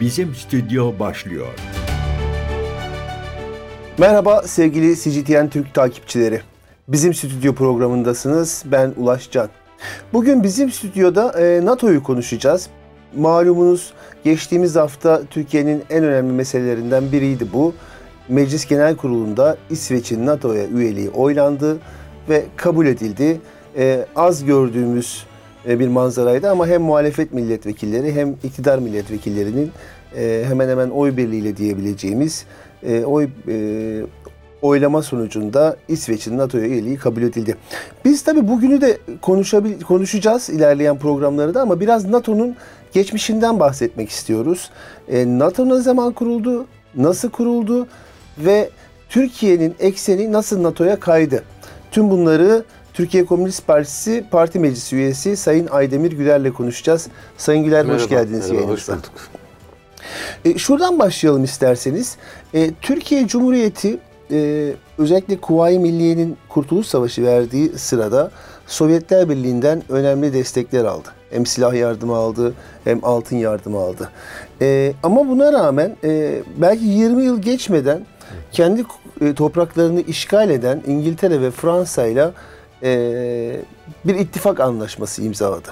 Bizim Stüdyo başlıyor. Merhaba sevgili CGTN Türk takipçileri. Bizim stüdyo programındasınız. Ben Ulaş Can. Bugün bizim stüdyoda e, NATO'yu konuşacağız. Malumunuz geçtiğimiz hafta Türkiye'nin en önemli meselelerinden biriydi bu. Meclis Genel Kurulu'nda İsveç'in NATO'ya üyeliği oylandı ve kabul edildi. E, az gördüğümüz e, bir manzaraydı ama hem muhalefet milletvekilleri hem iktidar milletvekillerinin e, hemen hemen oy birliğiyle diyebileceğimiz e, oy oylama sonucunda İsveç'in NATO'ya üyeliği kabul edildi. Biz tabii bugünü de konuşabil konuşacağız ilerleyen programlarda ama biraz NATO'nun geçmişinden bahsetmek istiyoruz. NATO ne zaman kuruldu? Nasıl kuruldu? Ve Türkiye'nin ekseni nasıl NATO'ya kaydı? Tüm bunları Türkiye Komünist Partisi Parti Meclisi üyesi Sayın Aydemir Güler'le konuşacağız. Sayın Güler merhaba, hoş geldiniz merhaba, yayınımıza. Hoş bulduk. E, şuradan başlayalım isterseniz. E, Türkiye Cumhuriyeti e, özellikle Kuvayi Milliye'nin Kurtuluş Savaşı verdiği sırada Sovyetler Birliği'nden önemli destekler aldı. Hem silah yardımı aldı hem altın yardımı aldı. E, ama buna rağmen e, belki 20 yıl geçmeden kendi e, topraklarını işgal eden İngiltere ve Fransa ile e, bir ittifak anlaşması imzaladı.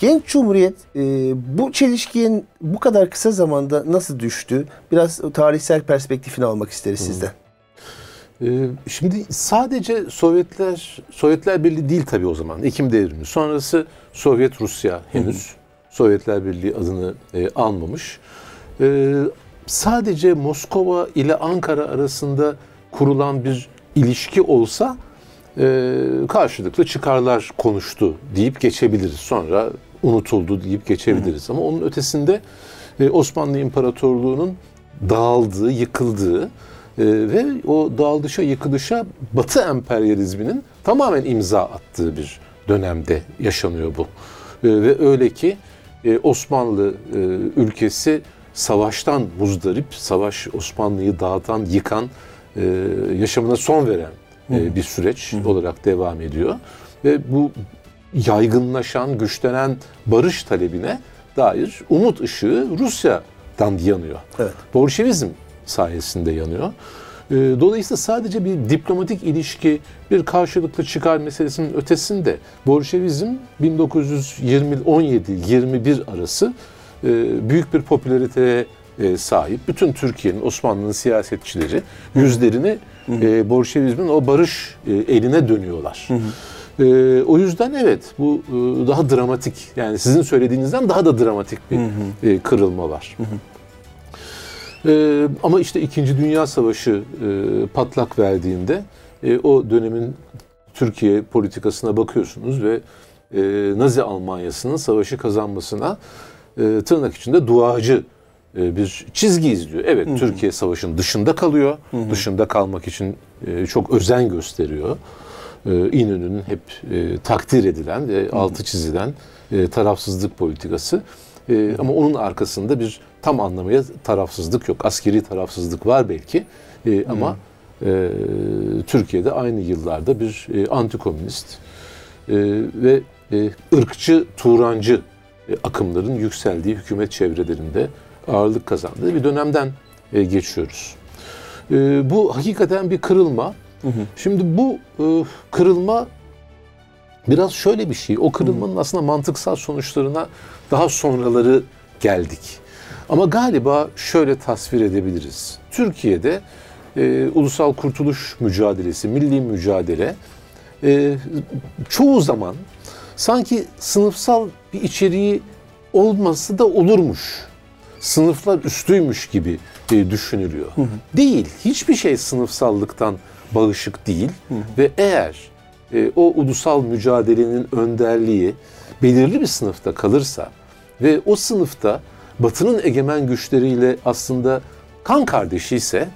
Genç Cumhuriyet e, bu çelişkiye bu kadar kısa zamanda nasıl düştü? Biraz tarihsel perspektifini almak isteriz hmm. sizden. Ee, şimdi sadece Sovyetler Sovyetler Birliği değil tabii o zaman. Ekim devrimi. Sonrası Sovyet Rusya henüz Sovyetler Birliği adını e, almamış. E, sadece Moskova ile Ankara arasında kurulan bir ilişki olsa e, karşılıklı çıkarlar konuştu deyip geçebiliriz. Sonra unutuldu deyip geçebiliriz. Hı. Ama onun ötesinde e, Osmanlı İmparatorluğu'nun dağıldığı, yıkıldığı e, ve o dağılışa, yıkılışa Batı emperyalizminin tamamen imza attığı bir dönemde yaşanıyor bu. E, ve öyle ki e, Osmanlı e, ülkesi savaştan muzdarip, savaş Osmanlı'yı dağıtan, yıkan, e, yaşamına son veren bir süreç olarak devam ediyor. Ve bu yaygınlaşan, güçlenen barış talebine dair umut ışığı Rusya'dan yanıyor. Evet. Bolşevizm sayesinde yanıyor. E, dolayısıyla sadece bir diplomatik ilişki, bir karşılıklı çıkar meselesinin ötesinde Bolşevizm 1917-21 arası e, büyük bir popülariteye e, sahip. Bütün Türkiye'nin, Osmanlı'nın siyasetçileri yüzlerini e, Bolşevizmin o barış e, eline dönüyorlar. Hı hı. E, o yüzden evet bu e, daha dramatik yani sizin söylediğinizden daha da dramatik bir hı hı. E, kırılma var. Hı hı. E, ama işte İkinci Dünya Savaşı e, patlak verdiğinde e, o dönemin Türkiye politikasına bakıyorsunuz ve e, Nazi Almanyası'nın savaşı kazanmasına e, tırnak içinde duacı bir çizgi izliyor. Evet Hı-hı. Türkiye savaşın dışında kalıyor. Hı-hı. Dışında kalmak için e, çok özen gösteriyor. E, İnönü'nün hep takdir edilen ve altı çizilen tarafsızlık politikası. Ama onun arkasında bir tam anlamıyla tarafsızlık yok. Askeri tarafsızlık var belki. Ama e, Türkiye'de aynı yıllarda bir e, antikomünist e, ve e, ırkçı, Turancı e, akımların yükseldiği hükümet çevrelerinde ağırlık kazandığı bir dönemden e, geçiyoruz. E, bu hakikaten bir kırılma. Hı hı. Şimdi bu e, kırılma biraz şöyle bir şey. O kırılmanın hı. aslında mantıksal sonuçlarına daha sonraları geldik. Ama galiba şöyle tasvir edebiliriz. Türkiye'de e, ulusal kurtuluş mücadelesi, milli mücadele e, çoğu zaman sanki sınıfsal bir içeriği olması da olurmuş sınıflar üstüymüş gibi e, düşünülüyor. Hı hı. Değil. Hiçbir şey sınıfsallıktan bağışık değil hı hı. ve eğer e, o ulusal mücadelenin önderliği belirli bir sınıfta kalırsa ve o sınıfta Batı'nın egemen güçleriyle aslında kan kardeşi ise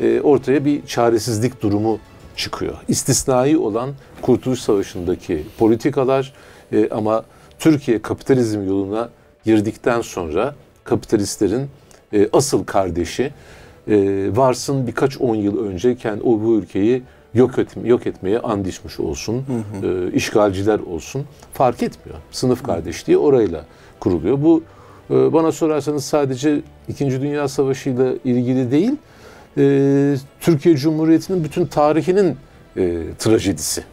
e, ortaya bir çaresizlik durumu çıkıyor. İstisnai olan Kurtuluş Savaşı'ndaki politikalar e, ama Türkiye kapitalizm yoluna girdikten sonra kapitalistlerin e, asıl kardeşi e, varsın birkaç on yıl önceyken o bu ülkeyi yok, etme, yok etmeye andişmiş olsun, hı hı. E, işgalciler olsun fark etmiyor. Sınıf kardeşliği orayla kuruluyor. Bu e, bana sorarsanız sadece İkinci Dünya Savaşı ile ilgili değil, e, Türkiye Cumhuriyeti'nin bütün tarihinin e, trajedisi.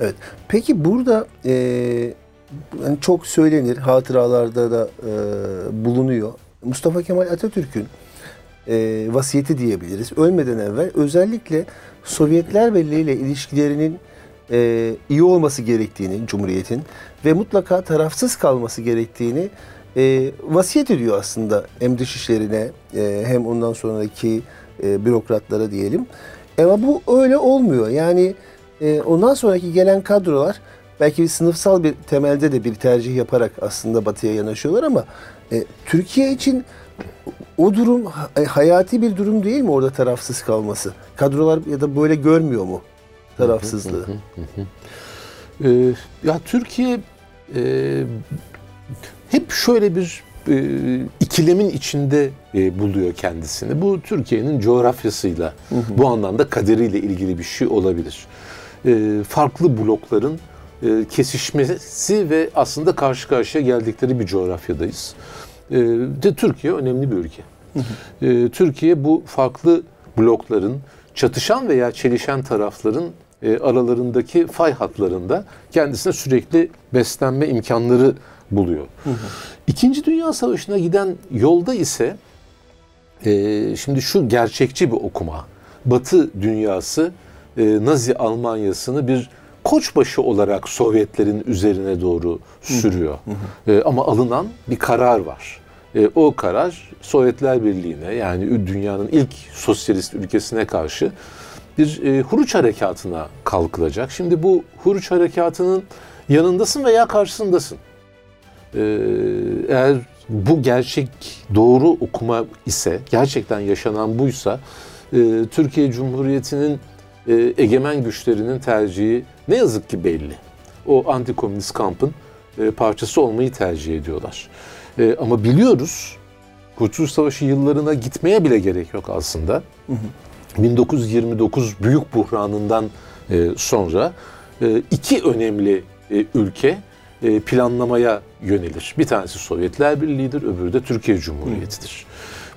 Evet. Peki burada e, yani çok söylenir, hatıralarda da e, bulunuyor. Mustafa Kemal Atatürk'ün e, vasiyeti diyebiliriz. Ölmeden evvel özellikle Sovyetler Birliği ile ilişkilerinin e, iyi olması gerektiğini Cumhuriyet'in ve mutlaka tarafsız kalması gerektiğini e, vasiyet ediyor aslında hem dışişlerine e, hem ondan sonraki e, bürokratlara diyelim. Ama bu öyle olmuyor. Yani e, ondan sonraki gelen kadrolar belki bir sınıfsal bir temelde de bir tercih yaparak aslında batıya yanaşıyorlar ama e, Türkiye için o durum e, hayati bir durum değil mi orada tarafsız kalması? Kadrolar ya da böyle görmüyor mu tarafsızlığı? Ee, ya Türkiye e, hep şöyle bir e, ikilemin içinde e, buluyor kendisini. Bu Türkiye'nin coğrafyasıyla, bu anlamda kaderiyle ilgili bir şey olabilir. E, farklı blokların e, kesişmesi ve aslında karşı karşıya geldikleri bir coğrafyadayız. E, de Türkiye önemli bir ülke. E, Türkiye bu farklı blokların çatışan veya çelişen tarafların e, aralarındaki fay hatlarında kendisine sürekli beslenme imkanları buluyor. İkinci Dünya Savaşı'na giden yolda ise e, şimdi şu gerçekçi bir okuma. Batı dünyası e, Nazi Almanyası'nı bir koçbaşı olarak Sovyetlerin üzerine doğru sürüyor. E, ama alınan bir karar var. E, o karar Sovyetler Birliği'ne yani dünyanın ilk sosyalist ülkesine karşı bir e, huruç harekatına kalkılacak. Şimdi bu huruç harekatının yanındasın veya karşısındasın. Ee, eğer bu gerçek doğru okuma ise, gerçekten yaşanan buysa, e, Türkiye Cumhuriyeti'nin e, egemen güçlerinin tercihi ne yazık ki belli. O antikomünist kampın e, parçası olmayı tercih ediyorlar. E, ama biliyoruz, Kurtuluş Savaşı yıllarına gitmeye bile gerek yok aslında. 1929 büyük buhranından e, sonra e, iki önemli e, ülke e, planlamaya yönelir. Bir tanesi Sovyetler Birliği'dir, öbürü de Türkiye Cumhuriyeti'dir.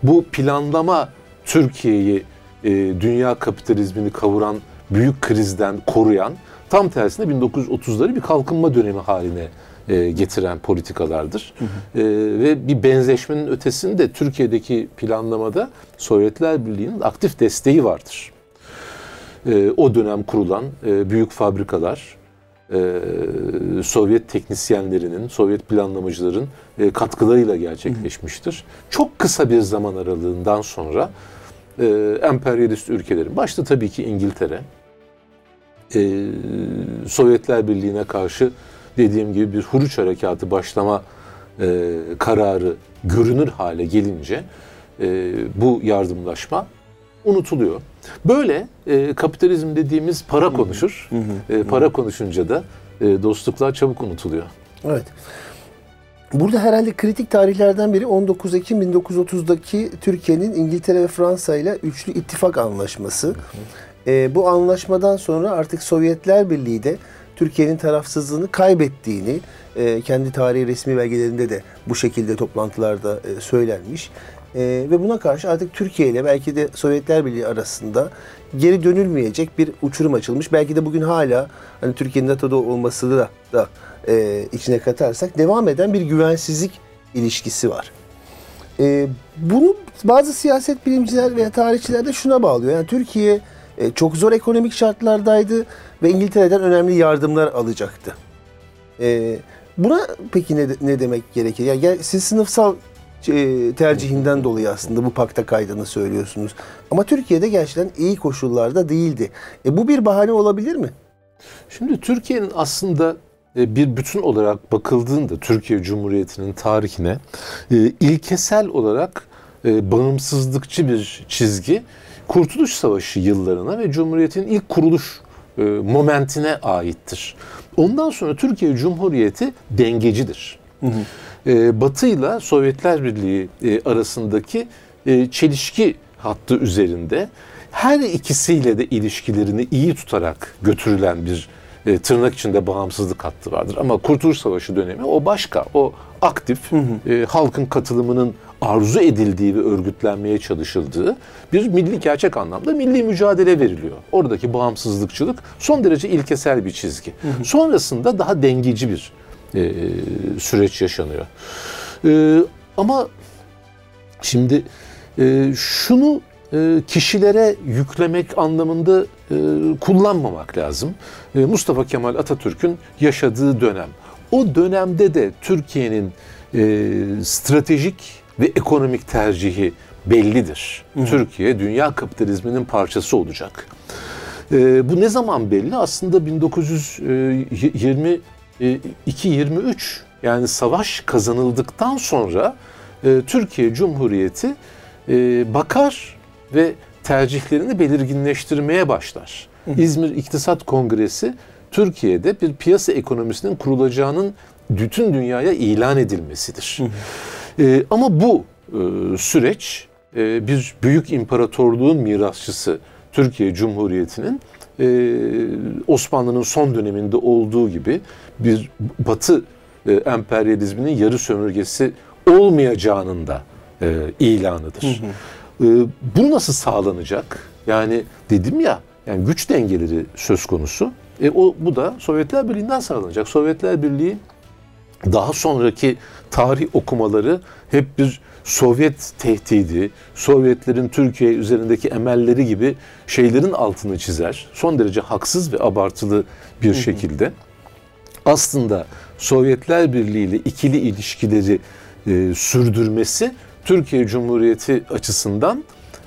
Bu planlama Türkiye'yi e, dünya kapitalizmini kavuran büyük krizden koruyan, tam tersine 1930'ları bir kalkınma dönemi haline e, getiren politikalardır. E, ve bir benzeşmenin ötesinde Türkiye'deki planlamada Sovyetler Birliği'nin aktif desteği vardır. E, o dönem kurulan e, büyük fabrikalar, e, Sovyet teknisyenlerinin, Sovyet planlamacıların e, katkılarıyla gerçekleşmiştir. Çok kısa bir zaman aralığından sonra e, emperyalist ülkelerin, başta tabii ki İngiltere, e, Sovyetler Birliği'ne karşı dediğim gibi bir huruç harekatı başlama e, kararı görünür hale gelince e, bu yardımlaşma unutuluyor. Böyle e, kapitalizm dediğimiz para konuşur. E, para konuşunca da e, dostluklar çabuk unutuluyor. Evet. Burada herhalde kritik tarihlerden biri 19 Ekim 1930'daki Türkiye'nin İngiltere ve Fransa ile üçlü ittifak anlaşması. Ee, bu anlaşmadan sonra artık Sovyetler Birliği de Türkiye'nin tarafsızlığını kaybettiğini e, kendi tarihi resmi belgelerinde de bu şekilde toplantılarda e, söylenmiş. E, ve buna karşı artık Türkiye ile belki de Sovyetler Birliği arasında geri dönülmeyecek bir uçurum açılmış. Belki de bugün hala hani Türkiye'nin NATO'da olması da, da e, içine katarsak devam eden bir güvensizlik ilişkisi var. E, bunu bazı siyaset bilimciler veya tarihçiler de şuna bağlıyor. Yani Türkiye e, çok zor ekonomik şartlardaydı ve İngiltere'den önemli yardımlar alacaktı. E, buna peki ne, ne demek gerekir? Yani siz sınıfsal tercihinden dolayı aslında bu pakta kaydını söylüyorsunuz. Ama Türkiye'de gerçekten iyi koşullarda değildi. E, bu bir bahane olabilir mi? Şimdi Türkiye'nin aslında e, bir bütün olarak bakıldığında Türkiye Cumhuriyeti'nin tarihine e, ilkesel olarak e, bağımsızlıkçı bir çizgi Kurtuluş Savaşı yıllarına ve Cumhuriyet'in ilk kuruluş e, momentine aittir. Ondan sonra Türkiye Cumhuriyeti dengecidir. E, Batı ile Sovyetler Birliği e, arasındaki e, çelişki hattı üzerinde her ikisiyle de ilişkilerini iyi tutarak götürülen bir e, tırnak içinde bağımsızlık hattı vardır. Ama Kurtuluş Savaşı dönemi o başka. O aktif, e, halkın katılımının arzu edildiği ve örgütlenmeye çalışıldığı bir milli gerçek anlamda milli mücadele veriliyor. Oradaki bağımsızlıkçılık son derece ilkesel bir çizgi. Sonrasında daha dengeci bir e, süreç yaşanıyor. E, ama şimdi e, şunu e, kişilere yüklemek anlamında e, kullanmamak lazım. E, Mustafa Kemal Atatürk'ün yaşadığı dönem. O dönemde de Türkiye'nin e, stratejik ve ekonomik tercihi bellidir. Türkiye dünya kapitalizminin parçası olacak. E, bu ne zaman belli? Aslında 1922-23 yani savaş kazanıldıktan sonra e, Türkiye Cumhuriyeti e, bakar ve tercihlerini belirginleştirmeye başlar. İzmir İktisat Kongresi Türkiye'de bir piyasa ekonomisinin kurulacağının bütün dünyaya ilan edilmesidir. E, ama bu e, süreç e, bir büyük imparatorluğun mirasçısı Türkiye Cumhuriyeti'nin e, Osmanlı'nın son döneminde olduğu gibi bir Batı e, emperyalizminin yarı sömürgesi olmayacağının da e, ilanıdır. E, bu nasıl sağlanacak? Yani dedim ya, yani güç dengeleri söz konusu. E, o bu da Sovyetler Birliği'nden sağlanacak. Sovyetler Birliği daha sonraki tarih okumaları hep bir Sovyet tehdidi, Sovyetlerin Türkiye üzerindeki emelleri gibi şeylerin altını çizer. Son derece haksız ve abartılı bir şekilde. Aslında Sovyetler Birliği ile ikili ilişkileri e, sürdürmesi Türkiye Cumhuriyeti açısından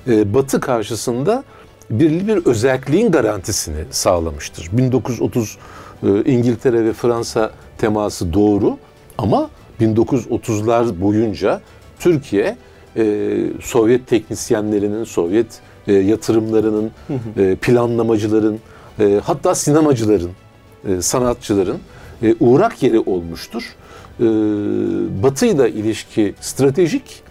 e, Batı karşısında birli bir özelliğin garantisini sağlamıştır. 1930 e, İngiltere ve Fransa teması doğru ama 1930'lar boyunca Türkiye e, Sovyet teknisyenlerinin, Sovyet e, yatırımlarının, e, planlamacıların, e, hatta sinemacıların, e, sanatçıların e, uğrak yeri olmuştur. E, Batı ile ilişki stratejik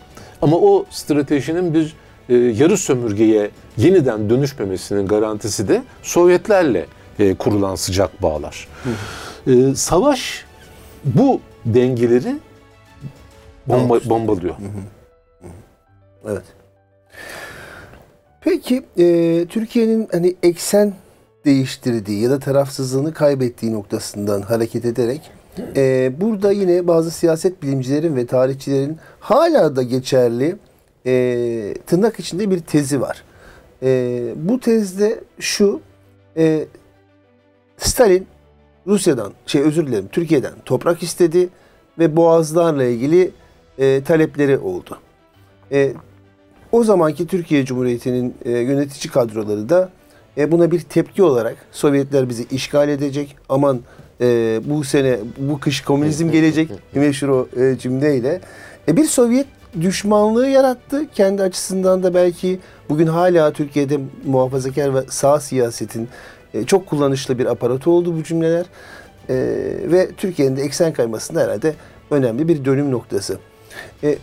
ama o stratejinin bir e, yarı sömürgeye yeniden dönüşmemesinin garantisi de Sovyetlerle e, kurulan sıcak bağlar. E, savaş bu dengeleri bomba, bombalıyor. Evet. Peki e, Türkiye'nin hani eksen değiştirdiği ya da tarafsızlığını kaybettiği noktasından hareket ederek e, burada yine bazı siyaset bilimcilerin ve tarihçilerin hala da geçerli e, tırnak içinde bir tezi var. E, bu tezde şu e, Stalin Rusya'dan şey özür dilerim Türkiye'den toprak istedi ve boğazlarla ilgili e, talepleri oldu. E, o zamanki Türkiye Cumhuriyeti'nin e, yönetici kadroları da e, buna bir tepki olarak Sovyetler bizi işgal edecek. Aman e, bu sene bu kış komünizm gelecek meşhur o e, cümleyle. E, bir Sovyet düşmanlığı yarattı. Kendi açısından da belki bugün hala Türkiye'de muhafazakar ve sağ siyasetin e, çok kullanışlı bir aparatı oldu bu cümleler. E, ve Türkiye'nin de eksen kaymasında herhalde önemli bir dönüm noktası. E,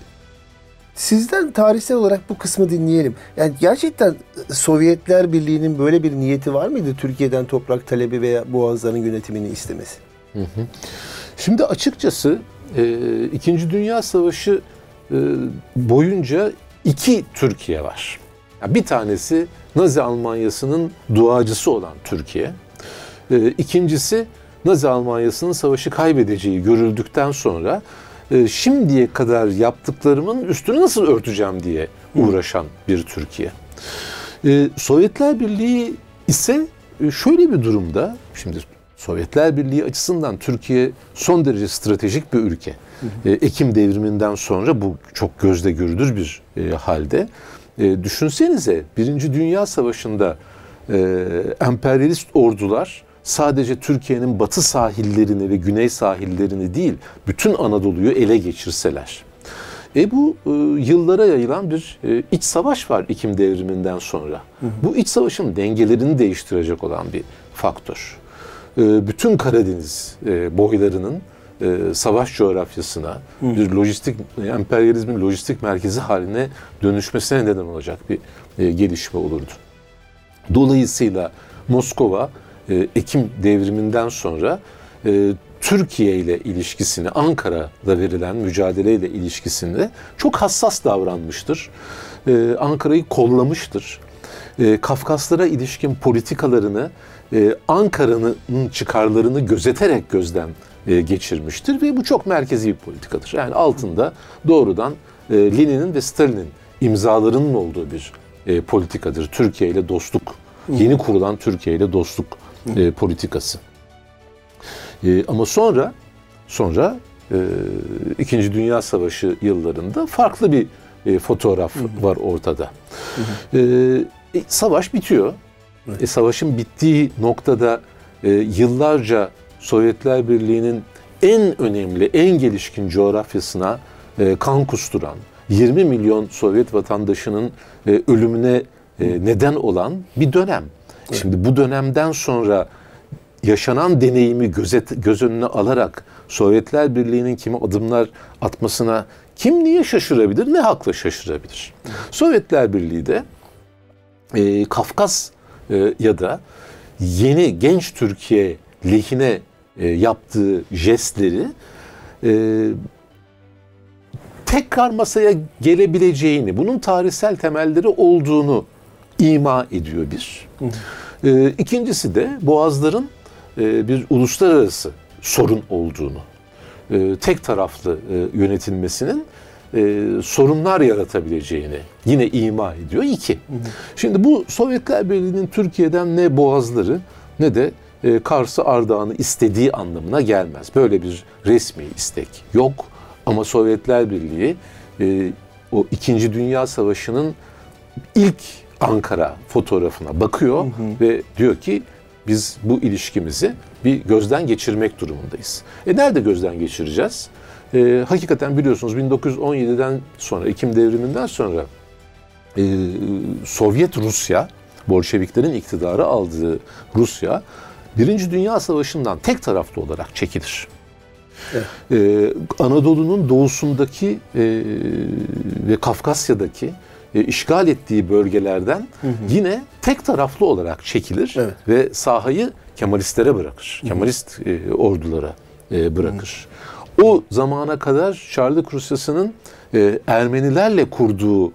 Sizden tarihsel olarak bu kısmı dinleyelim. Yani gerçekten Sovyetler Birliği'nin böyle bir niyeti var mıydı Türkiye'den toprak talebi veya boğazların yönetimini istemesi? Şimdi açıkçası e, İkinci Dünya Savaşı e, boyunca iki Türkiye var. Yani bir tanesi Nazi Almanyası'nın duacısı olan Türkiye. E, ikincisi Nazi Almanyası'nın savaşı kaybedeceği görüldükten sonra e, şimdiye kadar yaptıklarımın üstünü nasıl örteceğim diye uğraşan bir Türkiye. E, Sovyetler Birliği ise e, şöyle bir durumda, şimdi Sovyetler Birliği açısından Türkiye son derece stratejik bir ülke. Ekim devriminden sonra bu çok gözle görülür bir e, halde. E, düşünsenize Birinci Dünya Savaşı'nda e, emperyalist ordular sadece Türkiye'nin batı sahillerini ve güney sahillerini değil, bütün Anadolu'yu ele geçirseler. E bu e, yıllara yayılan bir e, iç savaş var Ekim devriminden sonra. Bu iç savaşın dengelerini değiştirecek olan bir faktör. E, bütün Karadeniz e, boylarının e, savaş coğrafyasına bir lojistik emperyalizmin lojistik merkezi haline dönüşmesine neden olacak bir e, gelişme olurdu. Dolayısıyla Moskova e, Ekim devriminden sonra e, Türkiye ile ilişkisini, Ankara'da verilen mücadeleyle ilişkisinde çok hassas davranmıştır. E, Ankara'yı kollamıştır. E, Kafkaslara ilişkin politikalarını e, Ankara'nın çıkarlarını gözeterek gözden e, geçirmiştir ve bu çok merkezi bir politikadır. Yani altında doğrudan e, Lenin'in ve Stalin'in imzalarının olduğu bir e, politikadır. Türkiye ile dostluk, yeni kurulan Türkiye ile dostluk e, politikası. E, ama sonra sonra e, İkinci Dünya Savaşı yıllarında farklı bir e, fotoğraf var ortada. E, e, savaş bitiyor. E, savaşın bittiği noktada e, yıllarca Sovyetler Birliği'nin en önemli, en gelişkin coğrafyasına e, kan kusturan, 20 milyon Sovyet vatandaşının e, ölümüne e, neden olan bir dönem. Şimdi bu dönemden sonra yaşanan deneyimi gözet, göz önüne alarak Sovyetler Birliği'nin kimi adımlar atmasına kim niye şaşırabilir, ne hakla şaşırabilir? Sovyetler Birliği de e, Kafkas e, ya da yeni genç Türkiye lehine e, yaptığı jestleri e, tekrar masaya gelebileceğini, bunun tarihsel temelleri olduğunu ima ediyor bir. E, ikincisi de Boğazların e, bir uluslararası sorun olduğunu, e, tek taraflı e, yönetilmesinin e, sorunlar yaratabileceğini yine ima ediyor. İki. Şimdi bu Sovyetler Birliği'nin Türkiye'den ne boğazları ne de e, Kars'ı Ardahan'ı istediği anlamına gelmez. Böyle bir resmi istek yok. Ama Sovyetler Birliği e, o İkinci Dünya Savaşı'nın ilk Ankara fotoğrafına bakıyor ve diyor ki biz bu ilişkimizi bir gözden geçirmek durumundayız. E nerede gözden geçireceğiz? E, hakikaten biliyorsunuz 1917'den sonra, Ekim devriminden sonra e, Sovyet Rusya, Bolşeviklerin iktidarı aldığı Rusya, Birinci Dünya Savaşı'ndan tek taraflı olarak çekilir. Ee, Anadolu'nun doğusundaki e, ve Kafkasya'daki e, işgal ettiği bölgelerden yine tek taraflı olarak çekilir Evet. ve sahayı Kemalistlere bırakır. Kemalist e, ordulara e, bırakır. O zamana kadar Çarlık Rusyası'nın e, Ermenilerle kurduğu e,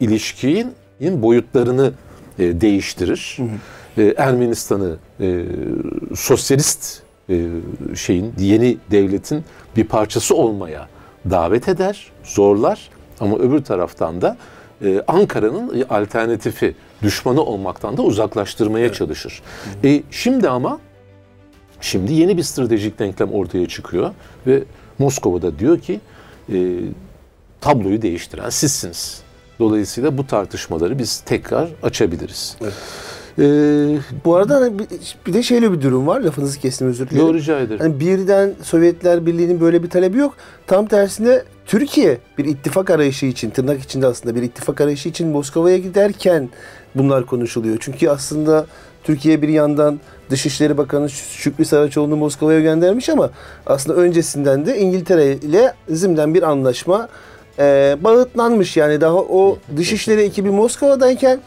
ilişkinin boyutlarını e, değiştirir. E, Ermenistan'ı e, sosyalist e, şeyin yeni devletin bir parçası olmaya davet eder, zorlar ama öbür taraftan da e, Ankara'nın alternatifi, düşmanı olmaktan da uzaklaştırmaya çalışır. E, şimdi ama şimdi yeni bir stratejik denklem ortaya çıkıyor ve Moskova'da diyor ki e, tabloyu değiştiren sizsiniz. Dolayısıyla bu tartışmaları biz tekrar açabiliriz. E, Bu arada hani bir, bir de şöyle bir durum var. Lafınızı kestim özür dilerim. yo, rica ederim. Hani birden Sovyetler Birliği'nin böyle bir talebi yok. Tam tersine Türkiye bir ittifak arayışı için, tırnak içinde aslında bir ittifak arayışı için Moskova'ya giderken bunlar konuşuluyor. Çünkü aslında Türkiye bir yandan Dışişleri Bakanı Şükrü Saraçoğlu'nu Moskova'ya göndermiş ama aslında öncesinden de İngiltere ile zimden bir anlaşma e, bağıtlanmış. Yani daha o Dışişleri ekibi Moskova'dayken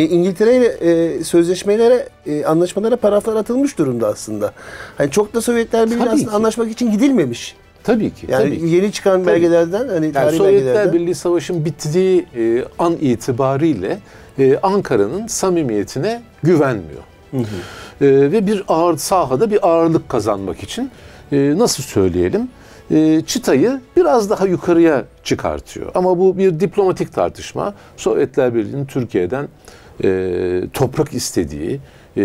e, İngiltere ile e, sözleşmelere, e, anlaşmalara paraflar atılmış durumda aslında. Hani çok da Sovyetler Birliği Tabii aslında ki. anlaşmak için gidilmemiş. Tabii ki. Yani tabii ki. yeni çıkan Tabii. belgelerden hani Yani tarih Sovyetler belgelerden. Birliği Savaşı'nın bittiği e, an itibariyle e, Ankara'nın samimiyetine güvenmiyor. E, ve bir ağır sahada bir ağırlık kazanmak için e, nasıl söyleyelim çıtayı biraz daha yukarıya çıkartıyor. Ama bu bir diplomatik tartışma. Sovyetler Birliği'nin Türkiye'den e, toprak istediği, e,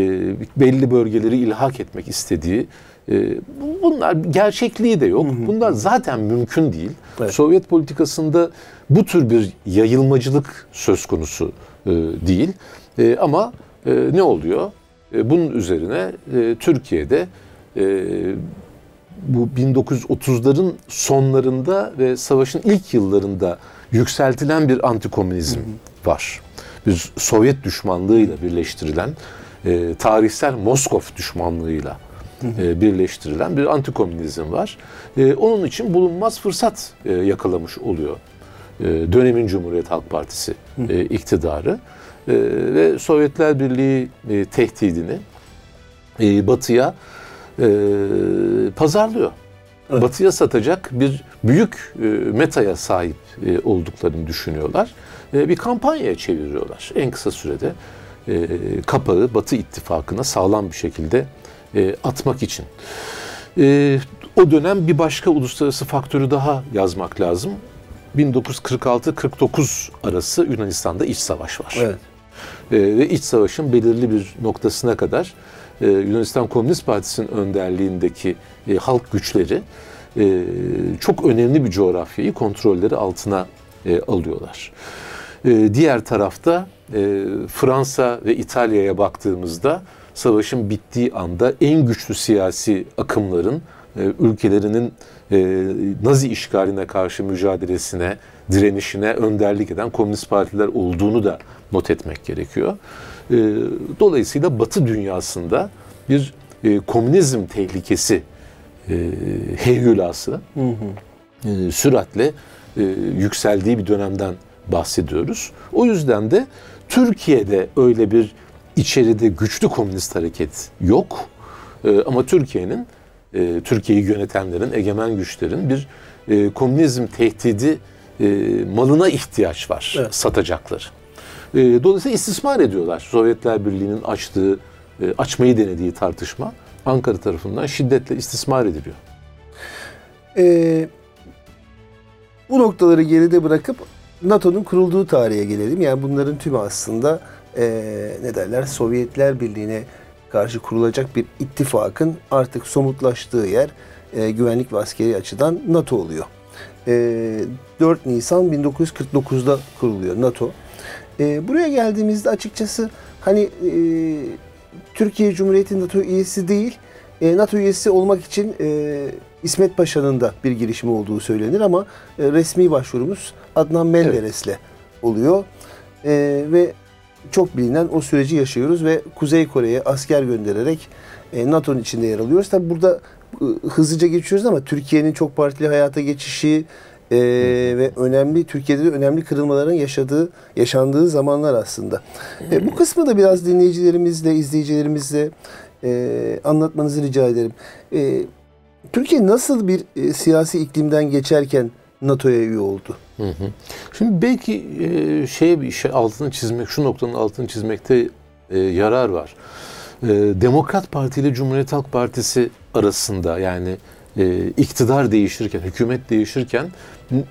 belli bölgeleri ilhak etmek istediği e, bunlar gerçekliği de yok. Bunlar zaten mümkün değil. Evet. Sovyet politikasında bu tür bir yayılmacılık söz konusu e, değil. E, ama e, ne oluyor? E, bunun üzerine e, Türkiye'de e, bu 1930'ların sonlarında ve savaşın ilk yıllarında yükseltilen bir antikomünizm var. Bir Sovyet düşmanlığıyla birleştirilen, e, tarihsel Moskov düşmanlığıyla e, birleştirilen bir antikomünizm var. E, onun için bulunmaz fırsat e, yakalamış oluyor e, dönemin Cumhuriyet Halk Partisi e, iktidarı E, ve Sovyetler Birliği e, tehdidini e, Batı'ya e, pazarlıyor. Evet. Batı'ya satacak bir büyük e, metaya sahip e, olduklarını düşünüyorlar. E, bir kampanyaya çeviriyorlar. En kısa sürede e, kapağı Batı ittifakına sağlam bir şekilde e, atmak için. E, o dönem bir başka uluslararası faktörü daha yazmak lazım. 1946-49 arası Yunanistan'da iç savaş var. Evet. E, ve iç savaşın belirli bir noktasına kadar e, Yunanistan Komünist Partisi'nin önderliğindeki e, halk güçleri e, çok önemli bir coğrafyayı kontrolleri altına alıyorlar. Diğer tarafta Fransa ve İtalya'ya baktığımızda savaşın bittiği anda en güçlü siyasi akımların ülkelerinin e, Nazi işgaline karşı mücadelesine, direnişine önderlik eden komünist partiler olduğunu da not etmek gerekiyor. E, dolayısıyla Batı dünyasında bir e, komünizm tehlikesi e, heyhülası e, süratle e, yükseldiği bir dönemden bahsediyoruz. O yüzden de Türkiye'de öyle bir içeride güçlü komünist hareket yok. E, ama Türkiye'nin e, Türkiye'yi yönetenlerin, egemen güçlerin bir e, komünizm tehdidi e, malına ihtiyaç var Evet. satacakları. E, dolayısıyla istismar ediyorlar. Sovyetler Birliği'nin açtığı, e, açmayı denediği tartışma Ankara tarafından şiddetle istismar ediliyor. Ee, bu noktaları geride bırakıp NATO'nun kurulduğu tarihe gelelim. Yani bunların tümü aslında ee, ne derler Sovyetler Birliği'ne karşı kurulacak bir ittifakın artık somutlaştığı yer ee, güvenlik ve askeri açıdan NATO oluyor. Ee, 4 Nisan 1949'da kuruluyor NATO. Ee, buraya geldiğimizde açıkçası hani e, Türkiye Cumhuriyeti NATO üyesi değil, e, NATO üyesi olmak için e, İsmet Paşa'nın da bir girişimi olduğu söylenir ama e, resmi başvurumuz Adnan Menderes'le oluyor. E, ve çok bilinen o süreci yaşıyoruz ve Kuzey Kore'ye asker göndererek e, NATO'nun içinde yer alıyoruz. Tabi burada e, hızlıca geçiyoruz ama Türkiye'nin çok partili hayata geçişi e, ve önemli Türkiye'de de önemli kırılmaların yaşadığı yaşandığı zamanlar aslında. E, bu kısmı da biraz dinleyicilerimizle, izleyicilerimizle e, anlatmanızı rica ederim. E, Türkiye nasıl bir e, siyasi iklimden geçerken NATO'ya üye oldu? Hı hı. Şimdi belki e, şeye bir şey altını çizmek, şu noktanın altını çizmekte e, yarar var. E, Demokrat Parti ile Cumhuriyet Halk Partisi arasında yani e, iktidar değişirken, hükümet değişirken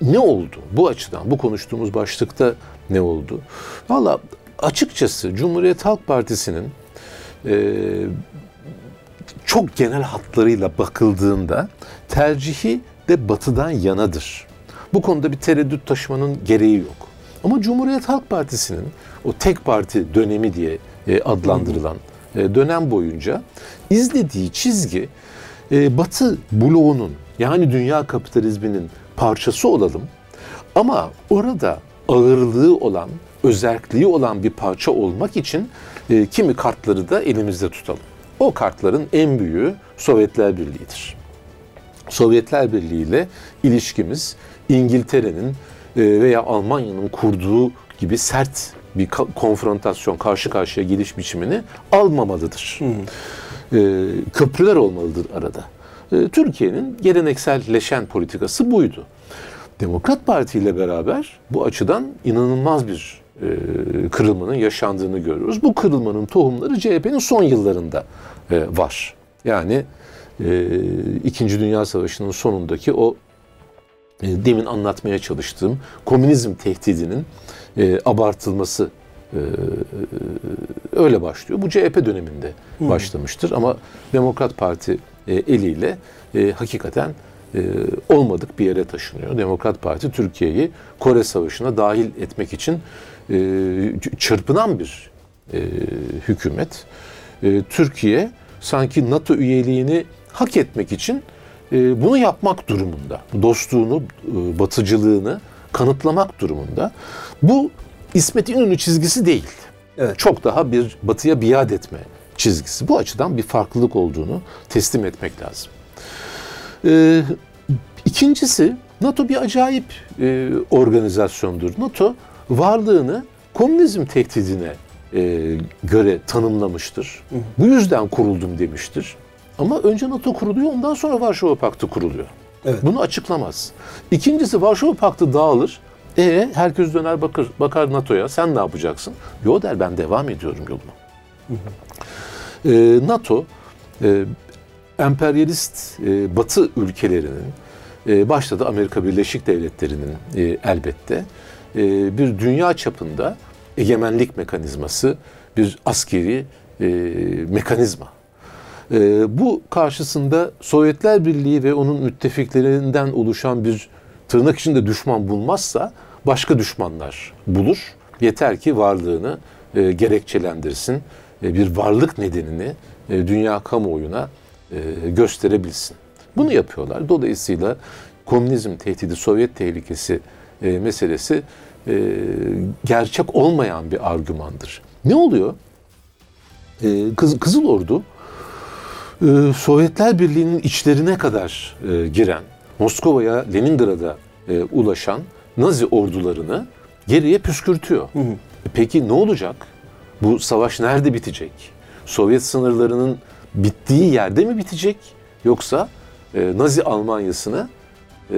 ne oldu? Bu açıdan, bu konuştuğumuz başlıkta ne oldu? Valla açıkçası Cumhuriyet Halk Partisi'nin e, çok genel hatlarıyla bakıldığında tercihi de batıdan yanadır. Bu konuda bir tereddüt taşımanın gereği yok. Ama Cumhuriyet Halk Partisi'nin o tek parti dönemi diye e, adlandırılan e, dönem boyunca izlediği çizgi e, Batı bloğunun yani dünya kapitalizminin parçası olalım ama orada ağırlığı olan, özerkliği olan bir parça olmak için e, kimi kartları da elimizde tutalım. O kartların en büyüğü Sovyetler Birliği'dir. Sovyetler Birliği ile ilişkimiz İngiltere'nin e, veya Almanya'nın kurduğu gibi sert bir konfrontasyon, karşı karşıya geliş biçimini almamalıdır. E, köprüler olmalıdır arada. E, Türkiye'nin gelenekselleşen politikası buydu. Demokrat Parti ile beraber bu açıdan inanılmaz bir e, kırılmanın yaşandığını görüyoruz. Bu kırılmanın tohumları CHP'nin son yıllarında e, var. Yani e, İkinci Dünya Savaşı'nın sonundaki o e, demin anlatmaya çalıştığım komünizm tehdidinin e, abartılması e, öyle başlıyor. Bu CHP döneminde başlamıştır ama Demokrat Parti e, eliyle e, hakikaten e, olmadık bir yere taşınıyor. Demokrat Parti Türkiye'yi Kore Savaşı'na dahil etmek için e, çırpınan bir e, hükümet. E, Türkiye sanki NATO üyeliğini hak etmek için e, bunu yapmak durumunda. Dostluğunu, e, batıcılığını kanıtlamak durumunda. Bu İsmet İnönü çizgisi değil. Evet. Çok daha bir batıya biat etme çizgisi. Bu açıdan bir farklılık olduğunu teslim etmek lazım. Ee, ikincisi NATO bir acayip e, organizasyondur. NATO varlığını komünizm tehdidine e, göre tanımlamıştır. Bu yüzden kuruldum demiştir. Ama önce NATO kuruluyor, ondan sonra Varşova Paktı kuruluyor. Evet. Bunu açıklamaz. İkincisi Varşova Paktı dağılır. E herkes döner bakar, bakar NATO'ya. Sen ne yapacaksın? Yo der ben devam ediyorum yoluma. E, NATO e, emperyalist e, Batı ülkelerinin e, başta da Amerika Birleşik Devletleri'nin e, elbette e, bir dünya çapında egemenlik mekanizması, bir askeri e, mekanizma. E, bu karşısında Sovyetler Birliği ve onun müttefiklerinden oluşan bir tırnak içinde düşman bulmazsa başka düşmanlar bulur. Yeter ki varlığını e, gerekçelendirsin, e, bir varlık nedenini e, dünya kamuoyuna e, gösterebilsin. Bunu yapıyorlar. Dolayısıyla komünizm tehdidi, Sovyet tehlikesi e, meselesi e, gerçek olmayan bir argümandır. Ne oluyor? E, Kız, Kızıl Ordu e, Sovyetler Birliği'nin içlerine kadar e, giren, Moskova'ya, Leningrad'a e, ulaşan Nazi ordularını geriye püskürtüyor. E, Peki ne olacak? Bu savaş nerede bitecek? Sovyet sınırlarının bittiği yerde mi bitecek? Yoksa e, Nazi Almanyası'nı e,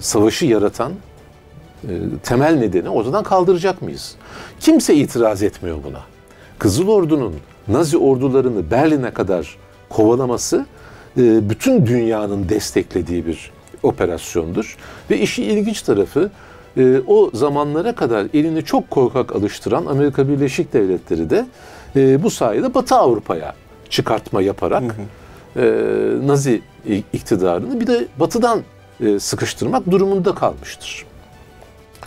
savaşı yaratan e, temel nedeni ortadan kaldıracak mıyız? Kimse itiraz etmiyor buna. Kızıl Ordu'nun Nazi ordularını Berlin'e kadar kovalaması e, bütün dünyanın desteklediği bir operasyondur. Ve işin ilginç tarafı e, o zamanlara kadar elini çok korkak alıştıran Amerika Birleşik Devletleri de e, bu sayede Batı Avrupa'ya çıkartma yaparak e, Nazi iktidarını bir de Batı'dan e, sıkıştırmak durumunda kalmıştır.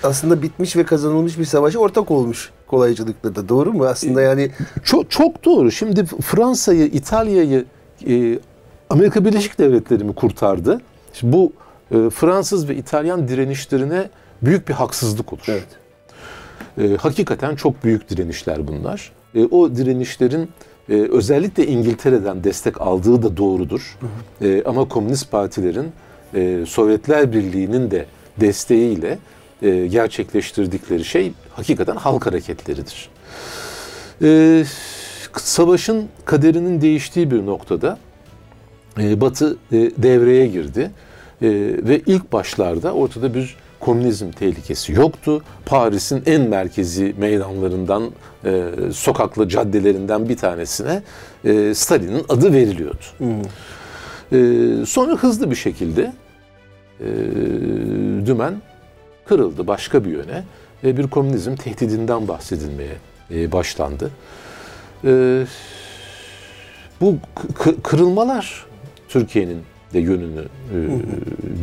Aslında bitmiş ve kazanılmış bir savaşa ortak olmuş kolaycılıkla da doğru mu? Aslında yani Çok çok doğru. Şimdi Fransa'yı, İtalya'yı e, Amerika Birleşik Devletleri mi kurtardı? Şimdi bu e, Fransız ve İtalyan direnişlerine büyük bir haksızlık olur. evet. E, hakikaten çok büyük direnişler bunlar. E, o direnişlerin e, özellikle İngiltere'den destek aldığı da doğrudur. E, ama komünist partilerin e, Sovyetler Birliği'nin de desteğiyle e, gerçekleştirdikleri şey hakikaten halk hareketleridir. E, savaşın kaderinin değiştiği bir noktada e, Batı e, devreye girdi E, ve ilk başlarda ortada bir komünizm tehlikesi yoktu. Paris'in en merkezi meydanlarından, e, sokaklı caddelerinden bir tanesine e, Stalin'in adı veriliyordu. E, sonra hızlı bir şekilde e, dümen kırıldı başka bir yöne ve bir komünizm tehdidinden bahsedilmeye e, başlandı. E, bu kırılmalar Türkiye'nin de yönünü e,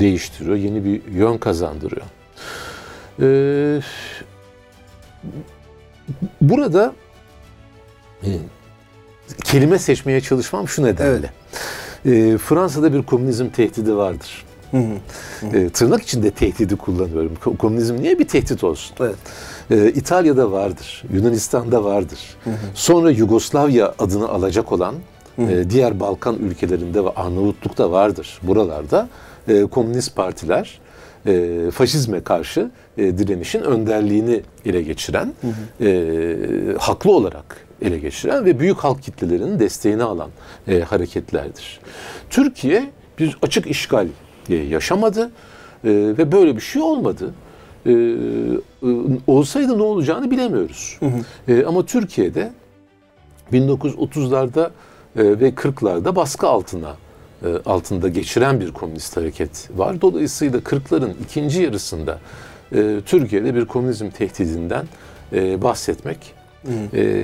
değiştiriyor, yeni bir yön kazandırıyor. E, burada e, kelime seçmeye çalışmam şu nedenle. E, Fransa'da bir komünizm tehdidi vardır. E, tırnak içinde tehdidi kullanıyorum. Ko- Komünizm niye bir tehdit olsun? Evet. E, İtalya'da vardır, Yunanistan'da vardır. Sonra Yugoslavya adını alacak olan e, diğer Balkan ülkelerinde ve Arnavutluk'ta vardır. Buralarda e, komünist partiler e, faşizme karşı e, direnişin önderliğini ele geçiren, e, haklı olarak ele geçiren ve büyük halk kitlelerinin desteğini alan e, hareketlerdir. Türkiye bir açık işgal e, yaşamadı e, ve böyle bir şey olmadı. E, e, olsaydı ne olacağını bilemiyoruz. E, ama Türkiye'de 1930'larda e, ve 40'larda baskı altına e, altında geçiren bir komünist hareket var. Dolayısıyla 40'ların ikinci yarısında e, Türkiye'de bir komünizm tehdidinden e, bahsetmek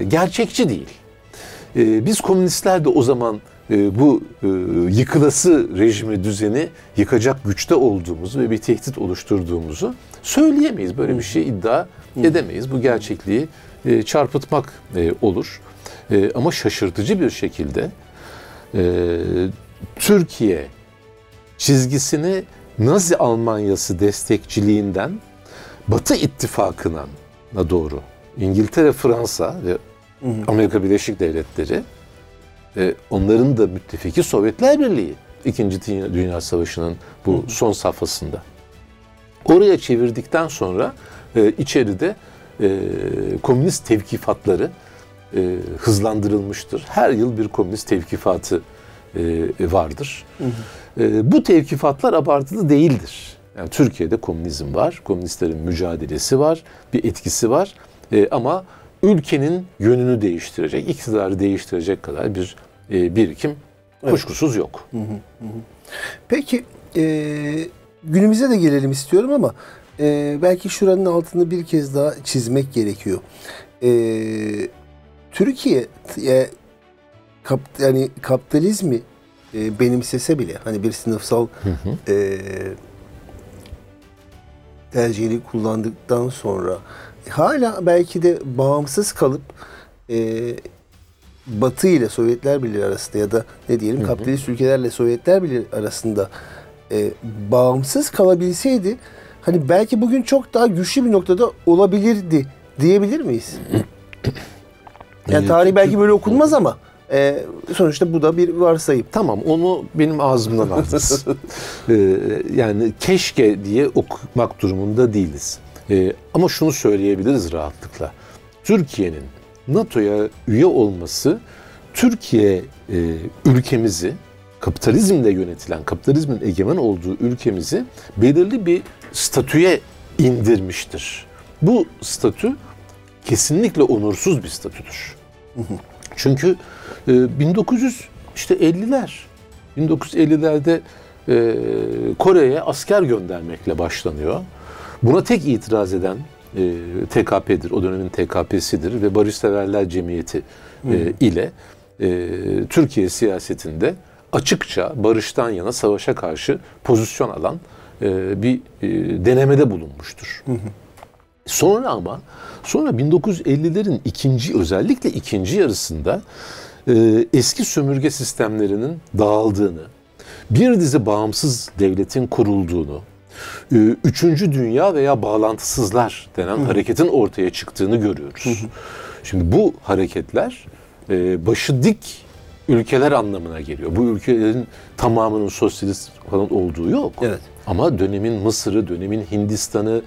gerçekçi değil. Biz komünistler de o zaman bu yıkılası rejimi düzeni yıkacak güçte olduğumuzu ve bir tehdit oluşturduğumuzu söyleyemeyiz. Böyle bir şey iddia edemeyiz. Bu gerçekliği çarpıtmak olur. E, ama şaşırtıcı bir şekilde e, Türkiye çizgisini Nazi Almanyası destekçiliğinden Batı ittifakına doğru İngiltere, Fransa ve Amerika Birleşik Devletleri e, onların da müttefiki Sovyetler Birliği İkinci Dünya- Savaşı'nın bu son safhasında. Oraya çevirdikten sonra e, içeride e, komünist tevkifatları e, hızlandırılmıştır. Her yıl bir komünist tevkifatı e, vardır. E, bu tevkifatlar abartılı değildir. Yani Türkiye'de komünizm var, komünistlerin mücadelesi var, bir etkisi var. E, ama ülkenin yönünü değiştirecek, iktidarı değiştirecek kadar bir e, birikim kuşkusuz yok. Peki e, günümüze de gelelim istiyorum ama e, belki şuranın altını bir kez daha çizmek gerekiyor. E, Türkiye e, kap, yani kapitalizmi e, benimsese bile hani bir sınıfsal e, tercihini kullandıktan sonra hala belki de bağımsız kalıp e, Batı ile Sovyetler Birliği arasında ya da ne diyelim kapitalist ülkelerle Sovyetler Birliği arasında e, bağımsız kalabilseydi hani belki bugün çok daha güçlü bir noktada olabilirdi diyebilir miyiz? Yani Ee, tarih belki böyle okunmaz ama e, sonuçta bu da bir varsayım. Tamam onu benim ağzımdan aldınız. Ee, yani keşke diye okumak durumunda değiliz. Ee, ama şunu söyleyebiliriz rahatlıkla. Türkiye'nin NATO'ya üye olması Türkiye e, ülkemizi kapitalizmle yönetilen, kapitalizmin egemen olduğu ülkemizi belirli bir statüye indirmiştir. Bu statü kesinlikle onursuz bir statüdür. Çünkü e, 1900 işte 50'ler 1950'lerde e, Kore'ye asker göndermekle başlanıyor. Buna tek itiraz eden e, TKP'dir. O dönemin TKP'sidir ve Barışseverler Cemiyeti e, ile e, Türkiye siyasetinde açıkça barıştan yana savaşa karşı pozisyon alan e, bir e, denemede bulunmuştur. Sonra ama sonra 1950'lerin ikinci özellikle ikinci yarısında e, eski sömürge sistemlerinin dağıldığını, bir dizi bağımsız devletin kurulduğunu, e, üçüncü dünya veya bağlantısızlar denen hareketin ortaya çıktığını görüyoruz. Şimdi bu hareketler e, başı dik ülkeler anlamına geliyor. Bu ülkelerin tamamının sosyalist falan olduğu yok. Evet. Ama dönemin Mısır'ı, dönemin Hindistan'ı,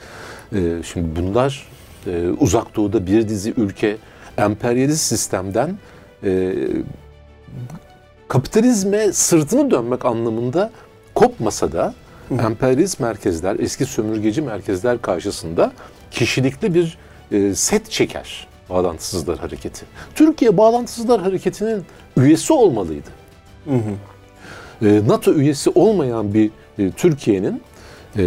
e, şimdi bunlar e, uzak doğuda bir dizi ülke emperyalist sistemden e, kapitalizme sırtını dönmek anlamında kopmasa da emperyalist merkezler, eski sömürgeci merkezler karşısında kişilikli bir e, set çeker bağlantısızlar hareketi. Türkiye bağlantısızlar hareketinin üyesi olmalıydı. E, NATO üyesi olmayan bir e, Türkiye'nin e,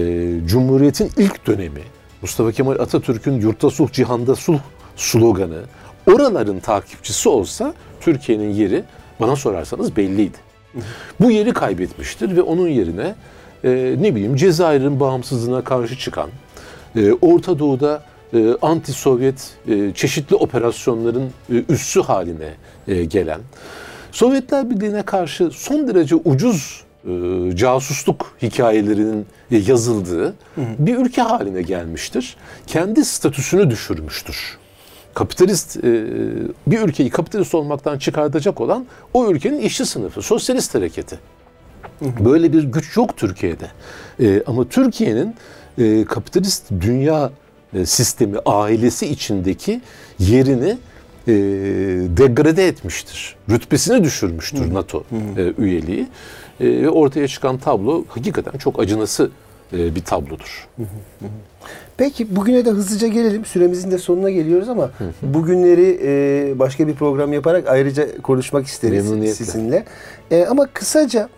Cumhuriyet'in ilk dönemi, Mustafa Kemal Atatürk'ün yurtta sulh, cihanda sulh sloganı, oraların takipçisi olsa Türkiye'nin yeri bana sorarsanız belliydi. Bu yeri kaybetmiştir ve onun yerine e, ne bileyim Cezayir'in bağımsızlığına karşı çıkan, e, Orta Doğu'da e, anti-Sovyet e, çeşitli operasyonların e, üssü haline e, gelen, Sovyetler Birliği'ne karşı son derece ucuz e, casusluk hikayelerinin yazıldığı bir ülke haline gelmiştir. Kendi statüsünü düşürmüştür. Kapitalist e, bir ülkeyi kapitalist olmaktan çıkartacak olan o ülkenin işçi sınıfı, sosyalist hareketi. Böyle bir güç yok Türkiye'de. E, ama Türkiye'nin e, kapitalist dünya e, sistemi, ailesi içindeki yerini e, degrade etmiştir. Rütbesini düşürmüştür NATO e, üyeliği. E, ortaya çıkan tablo hakikaten çok acınası e, bir tablodur. Peki bugüne de hızlıca gelelim. Süremizin de sonuna geliyoruz ama bugünleri e, başka bir program yaparak ayrıca konuşmak isteriz sizinle. E, ama kısaca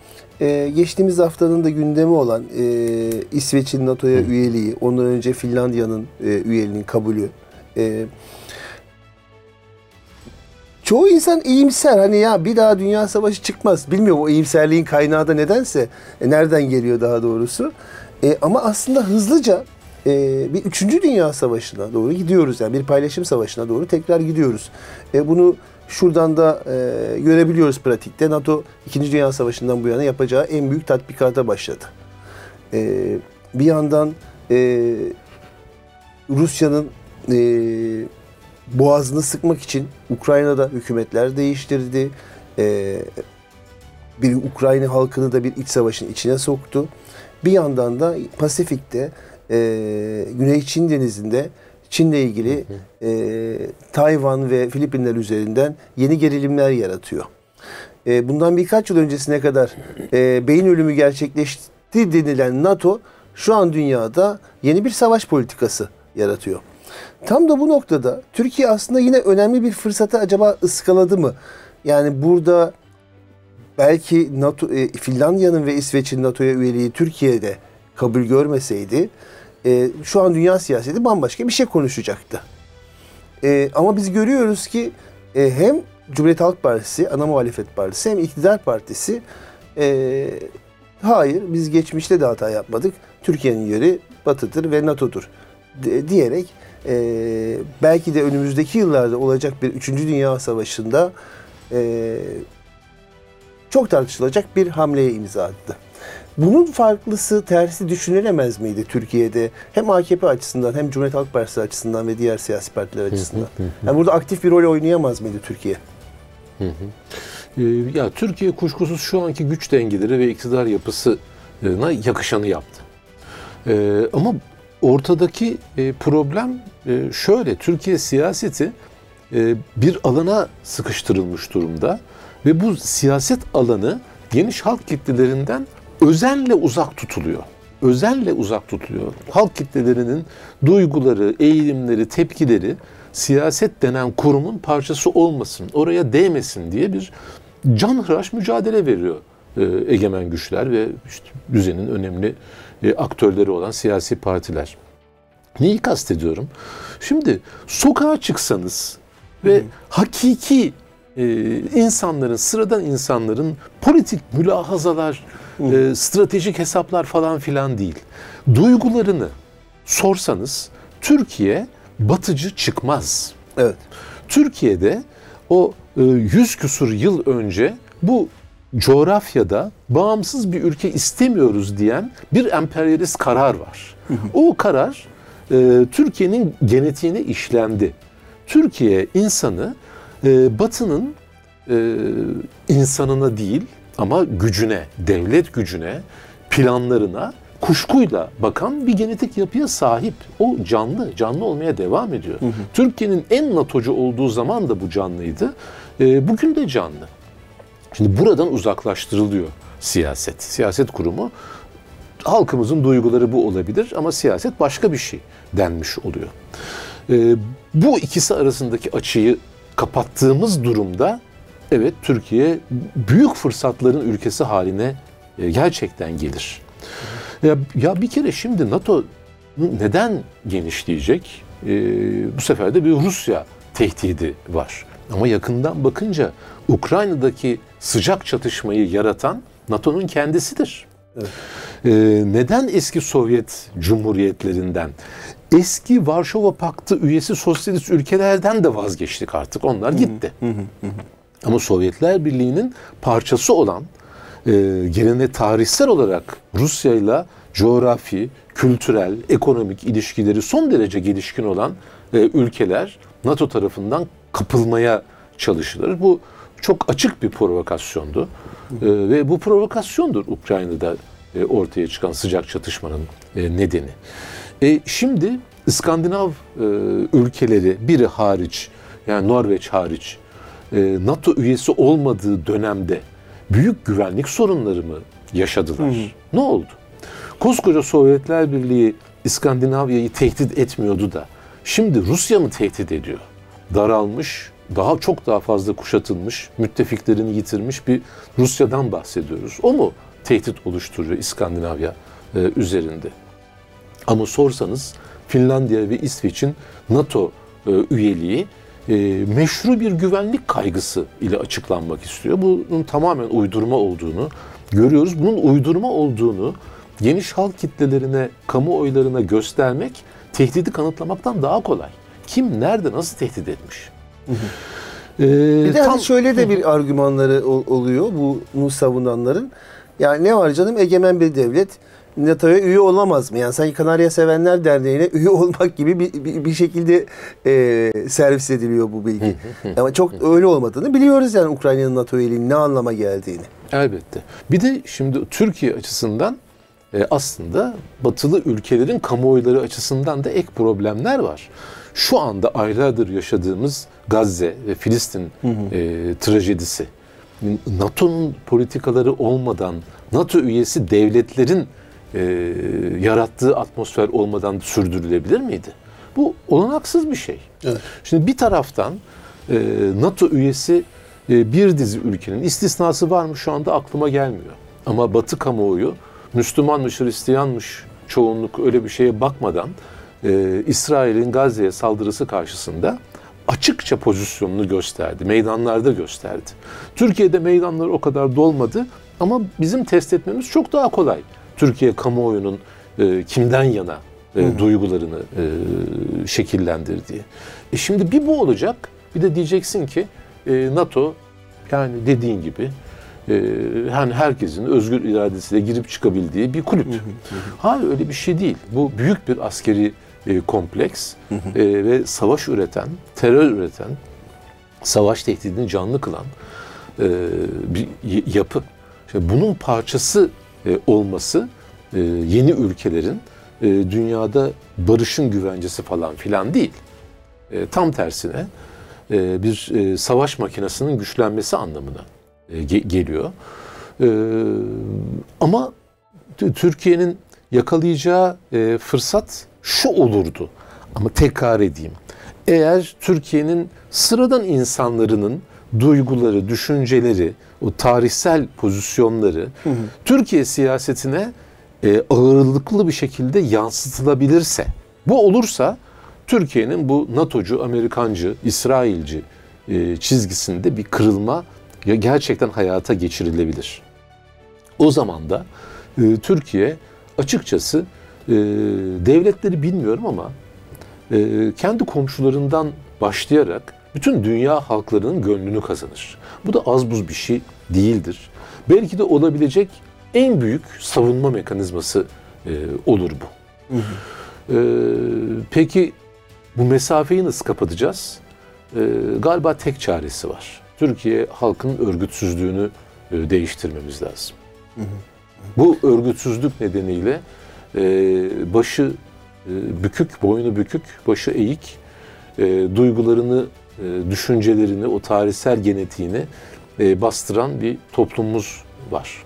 e, geçtiğimiz haftanın da gündemi olan e, İsveç'in NATO'ya üyeliği, ondan önce Finlandiya'nın e, üyeliğinin kabulü. E, çoğu insan iyimser hani ya bir daha dünya savaşı çıkmaz. Bilmiyorum o iyimserliğin kaynağı da nedense. E, nereden geliyor daha doğrusu. E, ama aslında hızlıca e, bir üçüncü dünya savaşına doğru gidiyoruz. Yani bir paylaşım savaşına doğru tekrar gidiyoruz. E, bunu şuradan da e, görebiliyoruz pratikte. NATO 2. Dünya Savaşı'ndan bu yana yapacağı en büyük tatbikata başladı. E, bir yandan e, Rusya'nın e, boğazını sıkmak için Ukrayna'da hükümetler değiştirdi. E, bir Ukrayna halkını da bir iç savaşın içine soktu. Bir yandan da Pasifik'te e, Güney Çin Denizi'nde Çin'le ilgili e, Tayvan ve Filipinler üzerinden yeni gerilimler yaratıyor. E, bundan birkaç yıl öncesine kadar e, beyin ölümü gerçekleşti denilen NATO şu an dünyada yeni bir savaş politikası yaratıyor. Tam da bu noktada Türkiye aslında yine önemli bir fırsatı acaba ıskaladı mı? Yani burada belki NATO, e, Finlandiya'nın ve İsveç'in NATO'ya üyeliği Türkiye'de kabul görmeseydi e, şu an dünya siyaseti bambaşka bir şey konuşacaktı. E, ama biz görüyoruz ki e, hem Cumhuriyet Halk Partisi, ana muhalefet partisi hem iktidar partisi e, hayır biz geçmişte de hata yapmadık. Türkiye'nin yeri batıdır ve NATO'dur de, diyerek e, belki de önümüzdeki yıllarda olacak bir 3. Dünya Savaşı'nda e, çok tartışılacak bir hamleye imza attı. Bunun farklısı, tersi düşünülemez miydi Türkiye'de? Hem AKP açısından hem Cumhuriyet Halk Partisi açısından ve diğer siyasi partiler açısından. Yani burada aktif bir rol oynayamaz mıydı Türkiye? Ee, ya Türkiye kuşkusuz şu anki güç dengeleri ve iktidar yapısına yakışanı yaptı. Ee, ama ortadaki e, problem e, şöyle, Türkiye siyaseti e, bir alana sıkıştırılmış durumda ve bu siyaset alanı geniş halk kitlelerinden özenle uzak tutuluyor. Özenle uzak tutuluyor. Halk kitlelerinin duyguları, eğilimleri, tepkileri siyaset denen kurumun parçası olmasın, oraya değmesin diye bir canhıraş mücadele veriyor e, egemen güçler ve işte düzenin önemli e, aktörleri olan siyasi partiler. Neyi kastediyorum? Şimdi sokağa çıksanız ve hakiki e, insanların, sıradan insanların politik mülahazalar, e, stratejik hesaplar falan filan değil. Duygularını sorsanız Türkiye batıcı çıkmaz. Evet. Türkiye'de o e, yüz küsur yıl önce bu coğrafyada bağımsız bir ülke istemiyoruz diyen bir emperyalist karar var. o karar e, Türkiye'nin genetiğine işlendi. Türkiye insanı e, Batı'nın e, insanına değil ama gücüne, devlet gücüne, planlarına kuşkuyla bakan bir genetik yapıya sahip. O canlı, canlı olmaya devam ediyor. Türkiye'nin en NATO'cu olduğu zaman da bu canlıydı. E, bugün de canlı. Şimdi buradan uzaklaştırılıyor siyaset. Siyaset kurumu halkımızın duyguları bu olabilir ama siyaset başka bir şey denmiş oluyor. E, bu ikisi arasındaki açıyı kapattığımız durumda evet Türkiye büyük fırsatların ülkesi haline e, gerçekten gelir. Ya, ya bir kere şimdi NATO neden genişleyecek? E, bu sefer de bir Rusya tehdidi var. Ama yakından bakınca Ukrayna'daki sıcak çatışmayı yaratan NATO'nun kendisidir. Evet. Ee, neden eski Sovyet cumhuriyetlerinden, eski Varşova Paktı üyesi sosyalist ülkelerden de vazgeçtik artık. Onlar gitti. Ama Sovyetler Birliği'nin parçası olan, e, gelene tarihsel olarak Rusya ile coğrafi, kültürel, ekonomik ilişkileri son derece gelişkin olan e, ülkeler NATO tarafından kapılmaya çalışılır. Bu çok açık bir provokasyondu. E, ve bu provokasyondur Ukrayna'da e, ortaya çıkan sıcak çatışmanın e, nedeni. E, şimdi İskandinav e, ülkeleri biri hariç yani Norveç hariç e, NATO üyesi olmadığı dönemde büyük güvenlik sorunları mı yaşadılar? Hı. Ne oldu? Koskoca Sovyetler Birliği İskandinavya'yı tehdit etmiyordu da şimdi Rusya mı tehdit ediyor? Daralmış, daha çok daha fazla kuşatılmış, müttefiklerini yitirmiş bir Rusya'dan bahsediyoruz. O mu tehdit oluşturuyor İskandinavya e, üzerinde? Ama sorsanız Finlandiya ve İsveç'in NATO e, üyeliği e, meşru bir güvenlik kaygısı ile açıklanmak istiyor. Bunun tamamen uydurma olduğunu görüyoruz. Bunun uydurma olduğunu geniş halk kitlelerine, kamuoylarına göstermek tehdidi kanıtlamaktan daha kolay. Kim nerede nasıl tehdit etmiş? Hı hı. Ee, bir de tam, şöyle de bir argümanları oluyor bunu savunanların. Yani ne var canım egemen bir devlet NATO'ya üye olamaz mı? Yani sanki Kanarya Sevenler Derneği'ne üye olmak gibi bir, bir, bir şekilde e, servis ediliyor bu bilgi. Ama çok öyle olmadığını biliyoruz yani Ukrayna'nın NATO üyeliğinin ne anlama geldiğini. Elbette. Bir de şimdi Türkiye açısından e, aslında batılı ülkelerin kamuoyları açısından da ek problemler var. şu anda aylardır yaşadığımız Gazze ve Filistin e, trajedisi NATO'nun politikaları olmadan NATO üyesi devletlerin e, yarattığı atmosfer olmadan sürdürülebilir miydi? Bu olanaksız bir şey. Evet. Şimdi bir taraftan e, NATO üyesi e, bir dizi ülkenin istisnası var mı şu anda aklıma gelmiyor. Ama Batı kamuoyu Müslümanmış, Hristiyanmış çoğunluk öyle bir şeye bakmadan e, İsrail'in Gazze'ye saldırısı karşısında açıkça pozisyonunu gösterdi. Meydanlarda gösterdi. Türkiye'de meydanlar o kadar dolmadı ama bizim test etmemiz çok daha kolay. Türkiye kamuoyunun e, kimden yana e, duygularını e, şekillendirdiği. E şimdi bir bu olacak. Bir de diyeceksin ki e, NATO yani dediğin gibi e, yani herkesin özgür iradesiyle girip çıkabildiği bir kulüp. Hayır öyle bir şey değil. Bu büyük bir askeri e, kompleks e, ve savaş üreten, terör üreten, savaş tehdidini canlı kılan e, bir yapı. İşte bunun parçası e, olması e, yeni ülkelerin e, dünyada barışın güvencesi falan filan değil. E, tam tersine e, bir e, savaş makinesinin güçlenmesi anlamına e, ge- geliyor. E, ama Türkiye'nin yakalayacağı e, fırsat şu olurdu. Ama tekrar edeyim. Eğer Türkiye'nin sıradan insanlarının duyguları, düşünceleri, o tarihsel pozisyonları Türkiye siyasetine e, ağırlıklı bir şekilde yansıtılabilirse, bu olursa Türkiye'nin bu NATO'cu, Amerikancı, İsrailci e, çizgisinde bir kırılma ya gerçekten hayata geçirilebilir. O zaman da e, Türkiye açıkçası e, devletleri bilmiyorum ama e, kendi komşularından başlayarak bütün dünya halklarının gönlünü kazanır. Bu da az buz bir şey değildir. Belki de olabilecek en büyük savunma mekanizması e, olur bu. E, peki bu mesafeyi nasıl kapatacağız? E, galiba tek çaresi var. Türkiye halkının örgütsüzlüğünü e, değiştirmemiz lazım. Bu örgütsüzlük nedeniyle e, başı e, bükük, boynu bükük, başı eğik, e, duygularını, e, düşüncelerini, o tarihsel genetiğini e, bastıran bir toplumumuz var.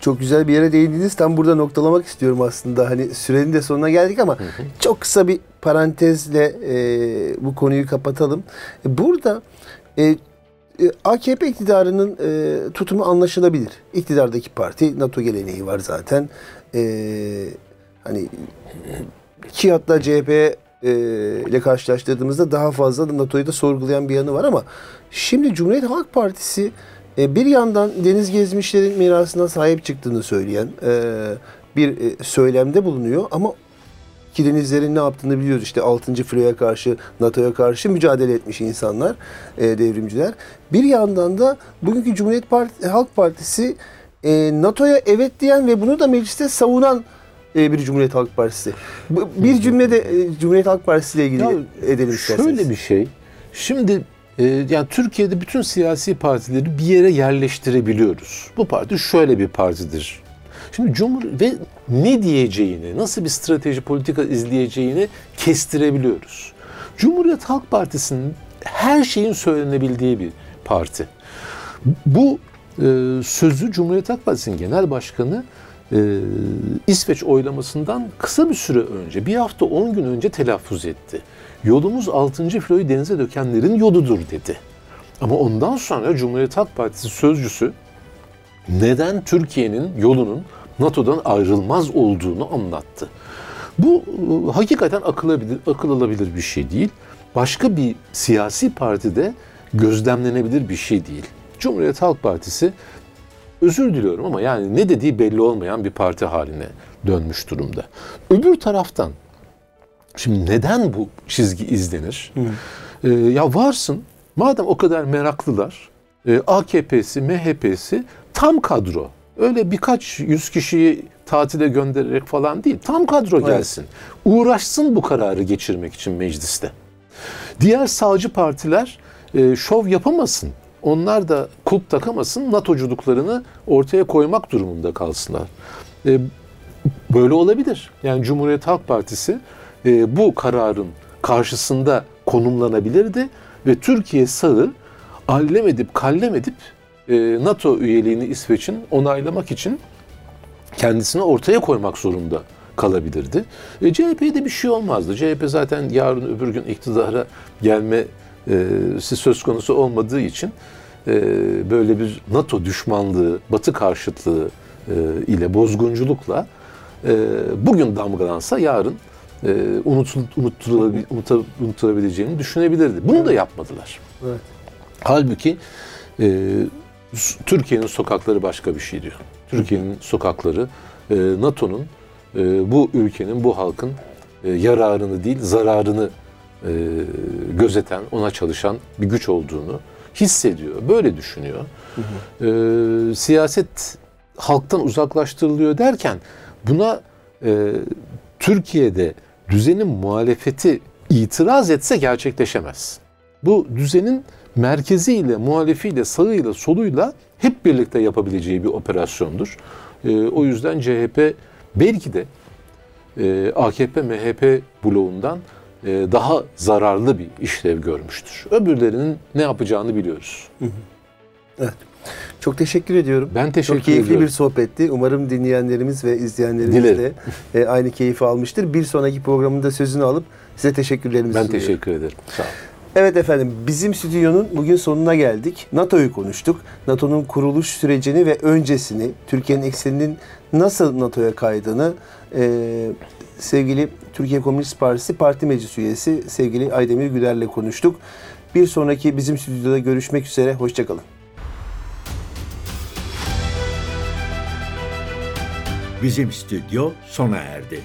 Çok güzel bir yere değindiniz. Tam burada noktalamak istiyorum aslında. Hani sürenin de sonuna geldik ama çok kısa bir parantezle e, bu konuyu kapatalım. Burada e, e, AKP iktidarının e, tutumu anlaşılabilir. İktidardaki parti NATO geleneği var zaten. E, hani ki hatta CHP ile karşılaştırdığımızda daha fazla NATO'yu da sorgulayan bir yanı var ama şimdi Cumhuriyet Halk Partisi e, bir yandan deniz gezmişlerin mirasına sahip çıktığını söyleyen e, bir e, söylemde bulunuyor ama ki denizlerin ne yaptığını biliyoruz. İşte 6. filoya karşı, NATO'ya karşı mücadele etmiş insanlar, e, devrimciler. Bir yandan da bugünkü Cumhuriyet Parti, Halk Partisi e, NATO'ya evet diyen ve bunu da mecliste savunan e, bir Cumhuriyet Halk Partisi. Bu- Bir cümle de e, Cumhuriyet Halk Partisi ile ilgili Ya, edelim isterseniz. Şöyle bir şey. Şimdi e, yani Türkiye'de bütün siyasi partileri bir yere yerleştirebiliyoruz. Bu parti şöyle bir partidir. Şimdi Cumhur ve ne diyeceğini, nasıl bir strateji politika izleyeceğini kestirebiliyoruz. Cumhuriyet Halk Partisi'nin her şeyin söylenebildiği bir parti. Bu sözü Cumhuriyet Halk Partisi'nin genel başkanı e, İsveç oylamasından kısa bir süre önce, bir hafta 10 gün önce telaffuz etti. Yolumuz 6. filoyu denize dökenlerin yoludur dedi. Ama ondan sonra Cumhuriyet Halk Partisi sözcüsü neden Türkiye'nin yolunun NATO'dan ayrılmaz olduğunu anlattı. Bu e, hakikaten akıl akıl alabilir bir şey değil. Başka bir siyasi partide gözlemlenebilir bir şey değil. Cumhuriyet Halk Partisi özür diliyorum ama yani ne dediği belli olmayan bir parti haline dönmüş durumda. Öbür taraftan şimdi neden bu çizgi izlenir? Ee, ya varsın madem o kadar meraklılar e, AKP'si, MHP'si tam kadro. Öyle birkaç yüz kişiyi tatile göndererek falan değil. Tam kadro gelsin. Uğraşsın bu kararı geçirmek için mecliste. Diğer sağcı partiler e, şov yapamasın. Onlar da kulp takamasın. NATO'culuklarını ortaya koymak durumunda kalsınlar. E, böyle olabilir. Yani Cumhuriyet Halk Partisi e, bu kararın karşısında konumlanabilirdi ve Türkiye sağı allem edip kallem edip e, NATO üyeliğini İsveç'in onaylamak için kendisini ortaya koymak zorunda kalabilirdi. E, CHP'ye bir şey olmazdı. CHP zaten yarın öbür gün iktidara gelme e, söz konusu olmadığı için e, böyle bir NATO düşmanlığı, Batı karşıtlığı e, ile bozgunculukla bugün damgalansa yarın unutul, unuta- unutulabileceğini düşünebilirdi. Bunu da yapmadılar. Evet. Halbuki Türkiye'nin sokakları başka bir şey diyor. Türkiye'nin sokakları NATO'nun bu ülkenin, bu halkın yararını değil zararını e, gözeten, ona çalışan bir güç olduğunu hissediyor. Böyle düşünüyor. E, siyaset halktan uzaklaştırılıyor derken buna e, Türkiye'de düzenin muhalefeti itiraz etse gerçekleşemez. Bu düzenin merkeziyle, muhalefiyle, sağıyla, soluyla hep birlikte yapabileceği bir operasyondur. E, o yüzden CHP belki de e, AKP MHP bloğundan daha zararlı bir işlev görmüştür. Öbürlerinin ne yapacağını biliyoruz. Çok teşekkür ediyorum. Ben teşekkür Çok keyifli ediyorum. bir sohbetti. Umarım dinleyenlerimiz ve izleyenlerimiz Dilerim. de e, aynı keyfi almıştır. Bir sonraki programında sözünü alıp size teşekkürlerimizi Ben sunuyorum. teşekkür ederim. Sağ olun. Evet efendim bizim stüdyonun bugün sonuna geldik. NATO'yu konuştuk. NATO'nun kuruluş sürecini ve öncesini, Türkiye'nin ekseninin nasıl NATO'ya kaydığını e, sevgili Türkiye Komünist Partisi Parti Meclis Üyesi sevgili Aydemir Güler'le konuştuk. Bir sonraki bizim stüdyoda görüşmek üzere. Hoşçakalın. Bizim stüdyo sona erdi.